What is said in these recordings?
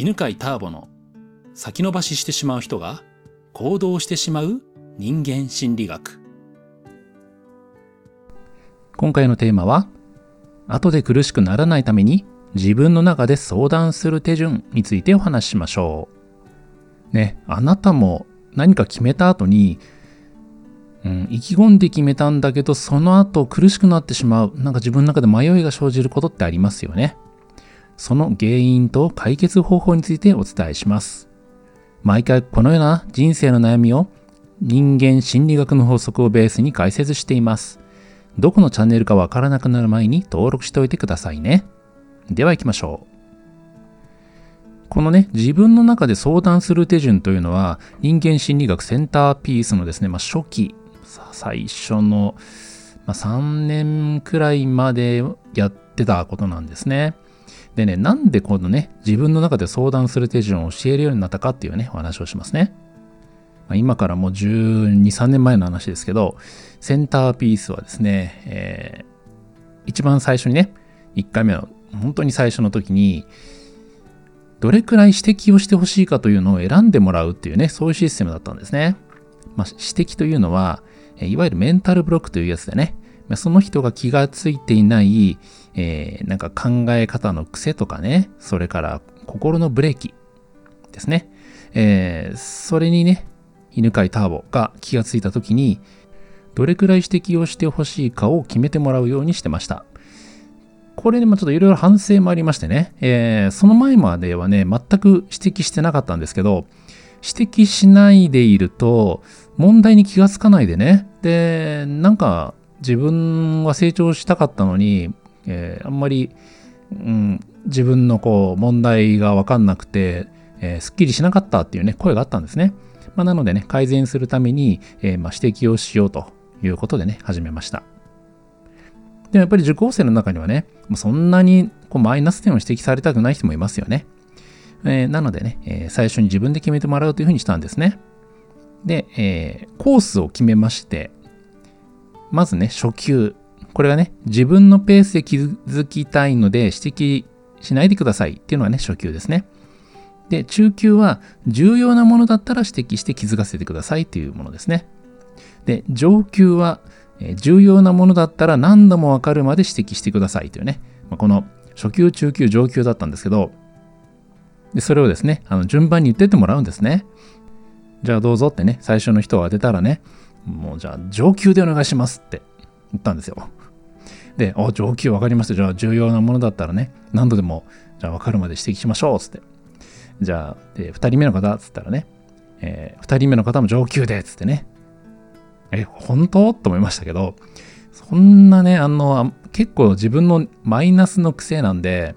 犬飼ターボの先延ばししてしまう人が行動してしまう人間心理学今回のテーマは後で苦しくならないために自分の中で相談する手順についてお話ししましょう。ね、あなたも何か決めた後に、うん、意気込んで決めたんだけど、その後苦しくなってしまう。なんか自分の中で迷いが生じることってありますよね。その原因と解決方法についてお伝えします。毎回このような人生の悩みを人間心理学の法則をベースに解説しています。どこのチャンネルかわからなくなる前に登録しておいてくださいね。では行きましょう。このね、自分の中で相談する手順というのは、人間心理学センターピースのですね、まあ、初期、最初の、まあ、3年くらいまでやってたことなんですね。でね、なんでこのね、自分の中で相談する手順を教えるようになったかっていうね、お話をしますね。まあ、今からもう12、3年前の話ですけど、センターピースはですね、えー、一番最初にね、1回目の本当に最初の時に、どれくらい指摘をしてほしいかというのを選んでもらうっていうね、そういうシステムだったんですね。まあ、指摘というのは、いわゆるメンタルブロックというやつでね、その人が気がついていない、えー、なんか考え方の癖とかね、それから心のブレーキですね。えー、それにね、犬飼ターボが気がついた時に、どれくらい指摘をしてほしいかを決めてもらうようにしてました。これでもちょっといろいろ反省もありましてね、えー、その前まではね、全く指摘してなかったんですけど、指摘しないでいると、問題に気がつかないでね、で、なんか自分は成長したかったのに、えー、あんまり、うん、自分のこう問題がわかんなくて、えー、すっきりしなかったっていうね、声があったんですね。まあ、なのでね、改善するために、えー、まあ指摘をしようということでね、始めました。でもやっぱり受講生の中にはね、そんなにこうマイナス点を指摘されたくない人もいますよね。えー、なのでね、えー、最初に自分で決めてもらうというふうにしたんですね。で、えー、コースを決めまして、まずね、初級。これはね、自分のペースで気づきたいので指摘しないでくださいっていうのはね、初級ですね。で、中級は重要なものだったら指摘して気づかせてくださいというものですね。で、上級は重要なものだったら何度もわかるまで指摘してくださいというね、ま、この初級、中級、上級だったんですけど、でそれをですね、あの順番に言ってってもらうんですね。じゃあどうぞってね、最初の人を当てたらね、もうじゃあ上級でお願いしますって言ったんですよ。で、あ、上級わかりました。じゃあ重要なものだったらね、何度でも、じゃあわかるまで指摘しましょうつって。じゃあ、で、2人目の方つったらね、えー、2人目の方も上級でつってね、え、本当？と思いましたけど、そんなね、あの、結構自分のマイナスの癖なんで、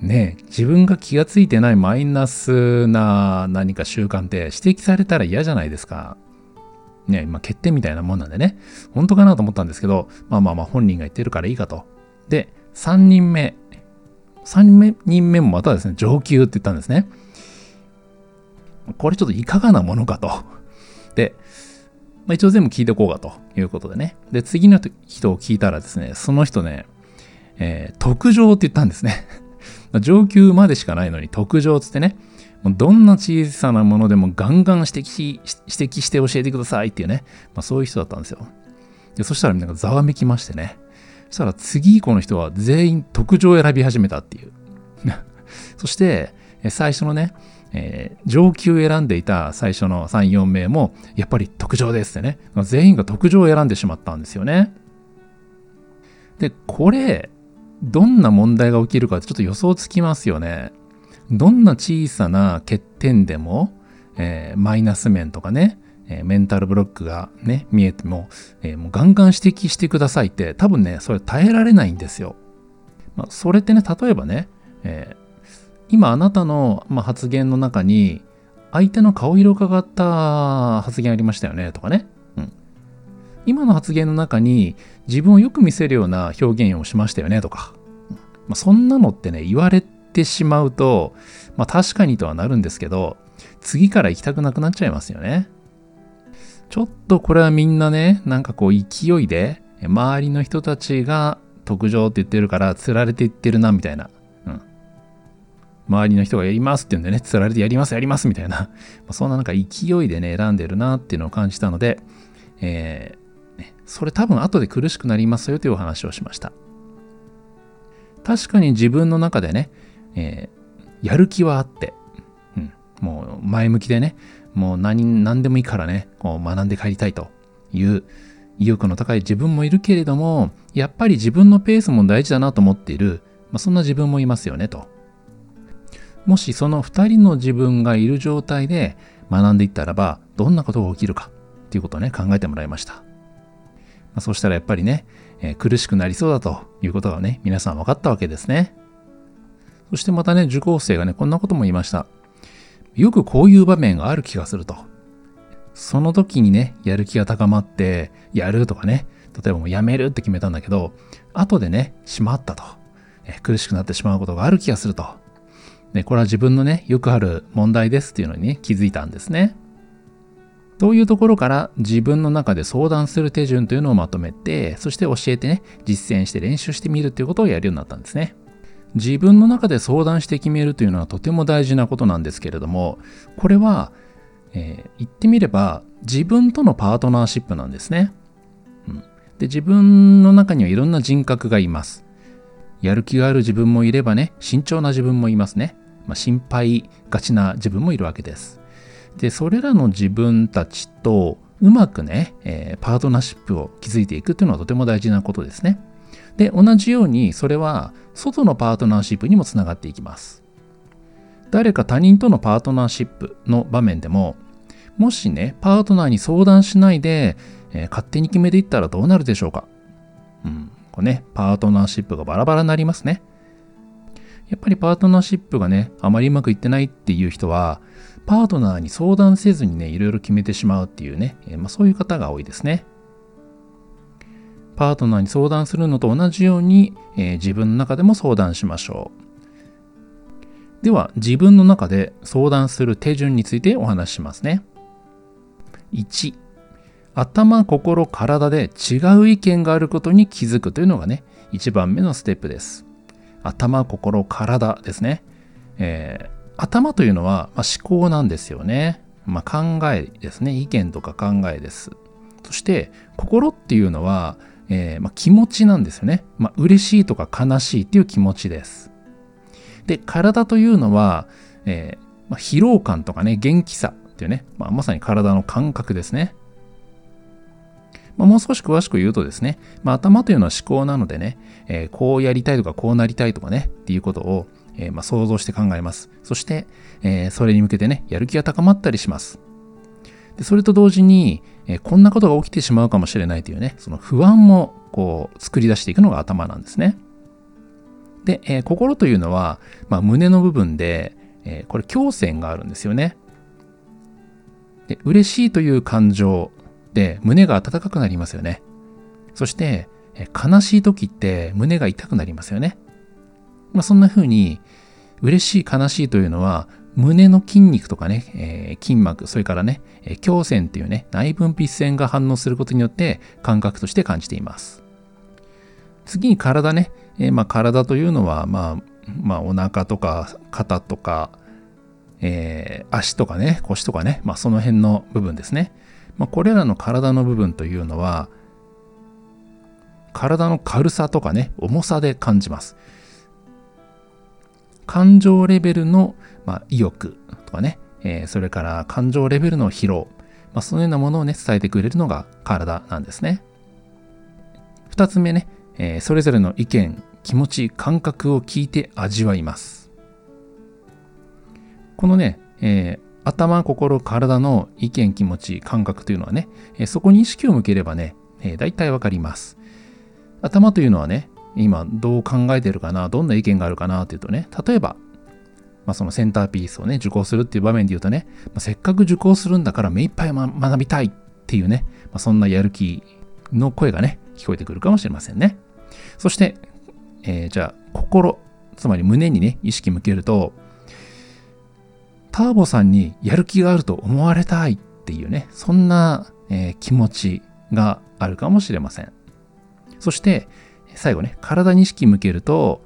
ね、自分が気がついてないマイナスな何か習慣って指摘されたら嫌じゃないですか。ね、まあ、欠点みたいなもんなんでね、本当かなと思ったんですけど、まあまあまあ本人が言ってるからいいかと。で、3人目。3人目もまたですね、上級って言ったんですね。これちょっといかがなものかと。で、まあ、一応全部聞いておこうかということでね。で、次の人を聞いたらですね、その人ね、えー、特上って言ったんですね。上級までしかないのに特上つってね、どんな小さなものでもガンガン指摘し指摘して教えてくださいっていうね、まあ、そういう人だったんですよ。で、そしたらみんながざわめきましてね。そしたら次以降の人は全員特上を選び始めたっていう。そして、最初のね、えー、上級選んでいた最初の3、4名も、やっぱり特上ですってね。全員が特上を選んでしまったんですよね。で、これ、どんな問題が起きるかちょっと予想つきますよね。どんな小さな欠点でも、えー、マイナス面とかね、えー、メンタルブロックがね、見えても、えー、もうガンガン指摘してくださいって、多分ね、それ耐えられないんですよ。まあ、それってね、例えばね、え今あなたの、まあ発言の中に、相手の顔色を伺った発言ありましたよねとかね。うん。今の発言の中に自分をよく見せるような表現をしましたよねとか。うん、まあ、そんなのってね、言われてしまうと、まあ確かにとはなるんですけど、次から行きたくなくなっちゃいますよね。ちょっとこれはみんなね、なんかこう勢いで、周りの人たちが特上って言ってるから釣られていってるなみたいなうん周りの人がやりますって言うんでね、釣られてやりますやりますみたいな、そんななんか勢いでね、選んでるなっていうのを感じたので、えー、それ多分後で苦しくなりますよというお話をしました。確かに自分の中でね、えー、やる気はあって、うん、もう前向きでね、もう何何でもいいからね、こう学んで帰りたいという意欲の高い自分もいるけれども、やっぱり自分のペースも大事だなと思っている、まあ、そんな自分もいますよねと。もしその2人の自分がいる状態で学んでいったらば、どんなことが起きるかっていうことをね、考えてもらいました。まあ、そしたらやっぱりね、えー、苦しくなりそうだということがね、皆さん分かったわけですね。そしてまたね、受講生がね、こんなことも言いました。よくこういう場面がある気がすると。その時にね、やる気が高まって、やるとかね、例えばもうやめるって決めたんだけど、後でね、しまったと。え苦しくなってしまうことがある気がすると。で、これは自分のね、よくある問題ですっていうのにね、気づいたんですね。そういうところから自分の中で相談する手順というのをまとめて、そして教えてね、実践して練習してみるということをやるようになったんですね。自分の中で相談して決めるというのはとても大事なことなんですけれども、これは、えー、言ってみれば自分とのパートナーシップなんですね。うん、で自分の中にはいろんな人格がいます。やる気がある自分もいればね、慎重な自分もいますね。まあ、心配がちな自分もいるわけです。で、それらの自分たちとうまくね、えー、パートナーシップを築いていくっていうのはとても大事なことですね。で、同じようにそれは外のパートナーシップにもつながっていきます。誰か他人とのパートナーシップの場面でも、もしね、パートナーに相談しないで、えー、勝手に決めていったらどうなるでしょうか。うん、これね、パートナーシップがバラバラになりますね。やっぱりパートナーシップがね、あまりうまくいってないっていう人は、パートナーに相談せずにね、いろいろ決めてしまうっていうね、えー、まあ、そういう方が多いですね。パートナーに相談するのと同じように、えー、自分の中でも相談しましょう。では、自分の中で相談する手順についてお話ししますね。1、頭、心、体で違う意見があることに気づくというのがね、1番目のステップです。頭、心、体ですね。えー頭というのは、まあ、思考なんですよね。まあ、考えですね。意見とか考えです。そして心っていうのは、えー、まあ、気持ちなんですよね。まあ、嬉しいとか悲しいっていう気持ちです。で、体というのは、えー、まあ、疲労感とかね、元気さっていうね、まあ、まさに体の感覚ですね。まあ、もう少し詳しく言うとですね、まあ、頭というのは思考なのでね、えー、こうやりたいとかこうなりたいとかね、っていうことを、えー、まあ、想像して考えます。そして、えー、それに向けてね、やる気が高まったりします。でそれと同時に、え、こんなことが起きてしまうかもしれないというね、その不安もこう作り出していくのが頭なんですね。で、え、心というのは、まあ、胸の部分で、え、これ胸腺があるんですよね。で嬉しいという感情で胸が温かくなりますよね。そして、え、悲しい時って胸が痛くなりますよね。まあ、そんな風に嬉しい悲しいというのは胸の筋肉とかね、えー、筋膜、それからね、え、胸腺っていうね、内分泌腺が反応することによって感覚として感じています。次に体ね、えー、まあ、体というのは、まあ、まあ、お腹とか肩とか、えー、足とかね、腰とかね、まあ、その辺の部分ですね。まあ、これらの体の部分というのは、体の軽さとかね、重さで感じます。感情レベルの、まあ、意欲とかね、えー、それから感情レベルの疲労、まあ、そのようなものをね、伝えてくれるのが体なんですね。二つ目ね、えー、それぞれの意見、気持ち、感覚を聞いて味わいます。このね、えー、頭、心、体の意見、気持ち、感覚というのはね、えー、そこに意識を向ければね、えー、大体わかります。頭というのはね、今どう考えてるかな、どんな意見があるかなっていうとね、例えば、まあ、そのセンターピースをね、受講するっていう場面で言うとね、まあ、せっかく受講するんだから目いっぱい、ま、学びたいっていうね、まあ、そんなやる気の声がね、聞こえてくるかもしれませんね。そして、えー、じゃあ、心、つまり胸にね、意識向けると、ターボさんにやる気があると思われたいっていうね、そんな、えー、気持ちがあるかもしれません。そして、最後ね、体に意識向けると、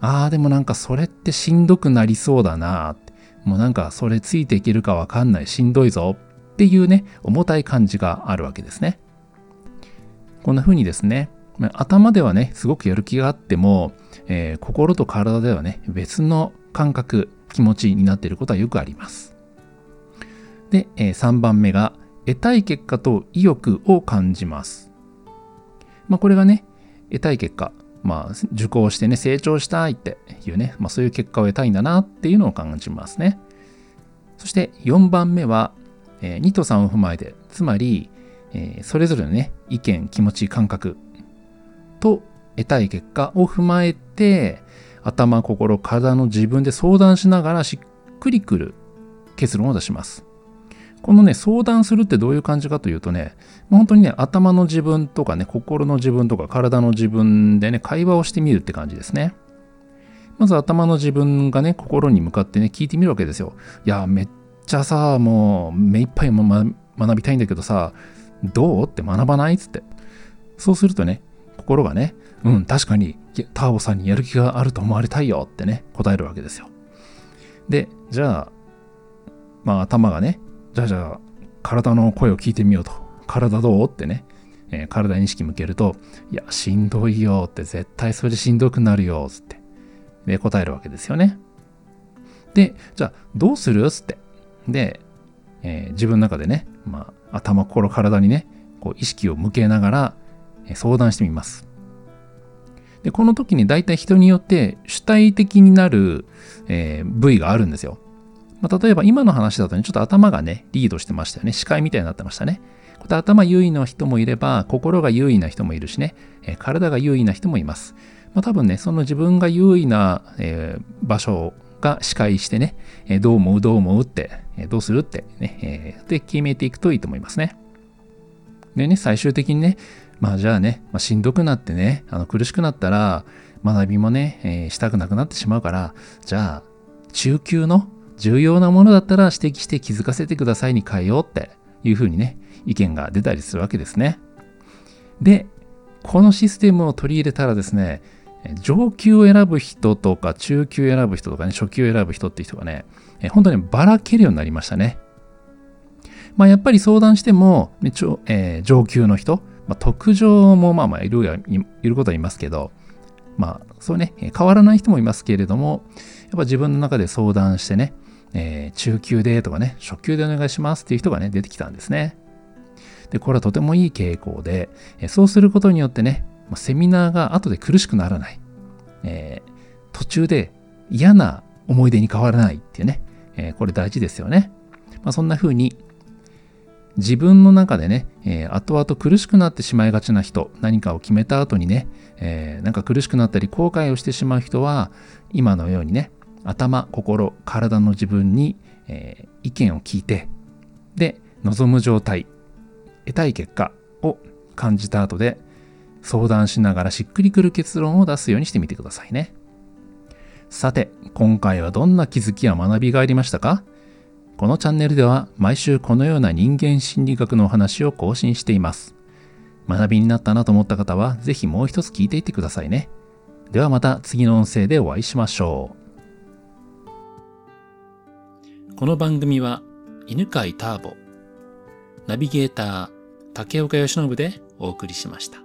ああ、でもなんかそれってしんどくなりそうだな。もうなんかそれついていけるかわかんない、しんどいぞっていうね、重たい感じがあるわけですね。こんな風にですね、頭ではね、すごくやる気があっても、えー、心と体ではね、別の感覚、気持ちになっていることはよくあります。で、えー、3番目が、得たい結果と意欲を感じます。まあ、これがね、得たい結果、まあ、受講してね、成長したいっていうね、まあ、そういう結果を得たいんだなっていうのを感じますね。そして4番目は、えー、2と3を踏まえて、つまり、えー、それぞれのね、意見、気持ち、感覚と得たい結果を踏まえて、頭、心、体の自分で相談しながらしっくりくる結論を出します。このね、相談するってどういう感じかというとね、本当にね、頭の自分とかね、心の自分とか体の自分でね、会話をしてみるって感じですね。まず頭の自分がね、心に向かってね、聞いてみるわけですよ。いや、めっちゃさ、もう目いっぱい、ま、学びたいんだけどさ、どうって学ばないつって。そうするとね、心がね、うん、確かにターボさんにやる気があると思われたいよってね、答えるわけですよ。で、じゃあ、まあ頭がね、じゃあじゃあ、体の声を聞いてみようと。体どうってね、えー、体に意識向けると、いや、しんどいよって、絶対それしんどくなるよ、つって。で、答えるわけですよね。で、じゃあ、どうするつって。で、えー、自分の中でね、まあ、頭、心、体にね、こう意識を向けながら、えー、相談してみます。で、この時に大体人によって主体的になる、えー、部位があるんですよ。まあ、例えば今の話だとね、ちょっと頭がね、リードしてましたよね。視界みたいになってましたね。こ頭優位の人もいれば、心が優位な人もいるしね、え、体が優位な人もいます。まあ、多分ね、その自分が優位な、えー、場所が視界してね、え、どう思うどう思うって、えどうするってね、えで決めていくといいと思いますね。でね、最終的にね、まあじゃあね、まあ、しんどくなってね、あの苦しくなったら、学びもね、えしたくなくなってしまうから、じゃあ、中級の重要なものだったら指摘して気づかせてくださいに変えようっていうふうにね、意見が出たりするわけですね。で、このシステムを取り入れたらですね、上級を選ぶ人とか中級を選ぶ人とかね、初級を選ぶ人っていう人がね、本当にばらけるようになりましたね。まあやっぱり相談しても、ねえー、上級の人、まあ、特上もまあまあいるいることはいますけど、まあそうね、変わらない人もいますけれども、やっぱ自分の中で相談してね、えー、中級でとかね、初級でお願いしますっていう人がね、出てきたんですね。で、これはとてもいい傾向で、え、そうすることによってね、セミナーが後で苦しくならない。えー、途中で嫌な思い出に変わらないっていうね、えー、これ大事ですよね。まあ、そんな風に、自分の中でね、えー、後々苦しくなってしまいがちな人、何かを決めた後にね、えー、なんか苦しくなったり後悔をしてしまう人は、今のようにね、頭、心、体の自分に、えー、意見を聞いて、で、望む状態、得たい結果を感じた後で、相談しながらしっくりくる結論を出すようにしてみてくださいね。さて、今回はどんな気づきや学びがありましたか？このチャンネルでは毎週このような人間心理学のお話を更新しています。学びになったなと思った方は、ぜひもう一つ聞いていってくださいね。ではまた次の音声でお会いしましょう。この番組は犬飼ターボ、ナビゲーター竹岡義信でお送りしました。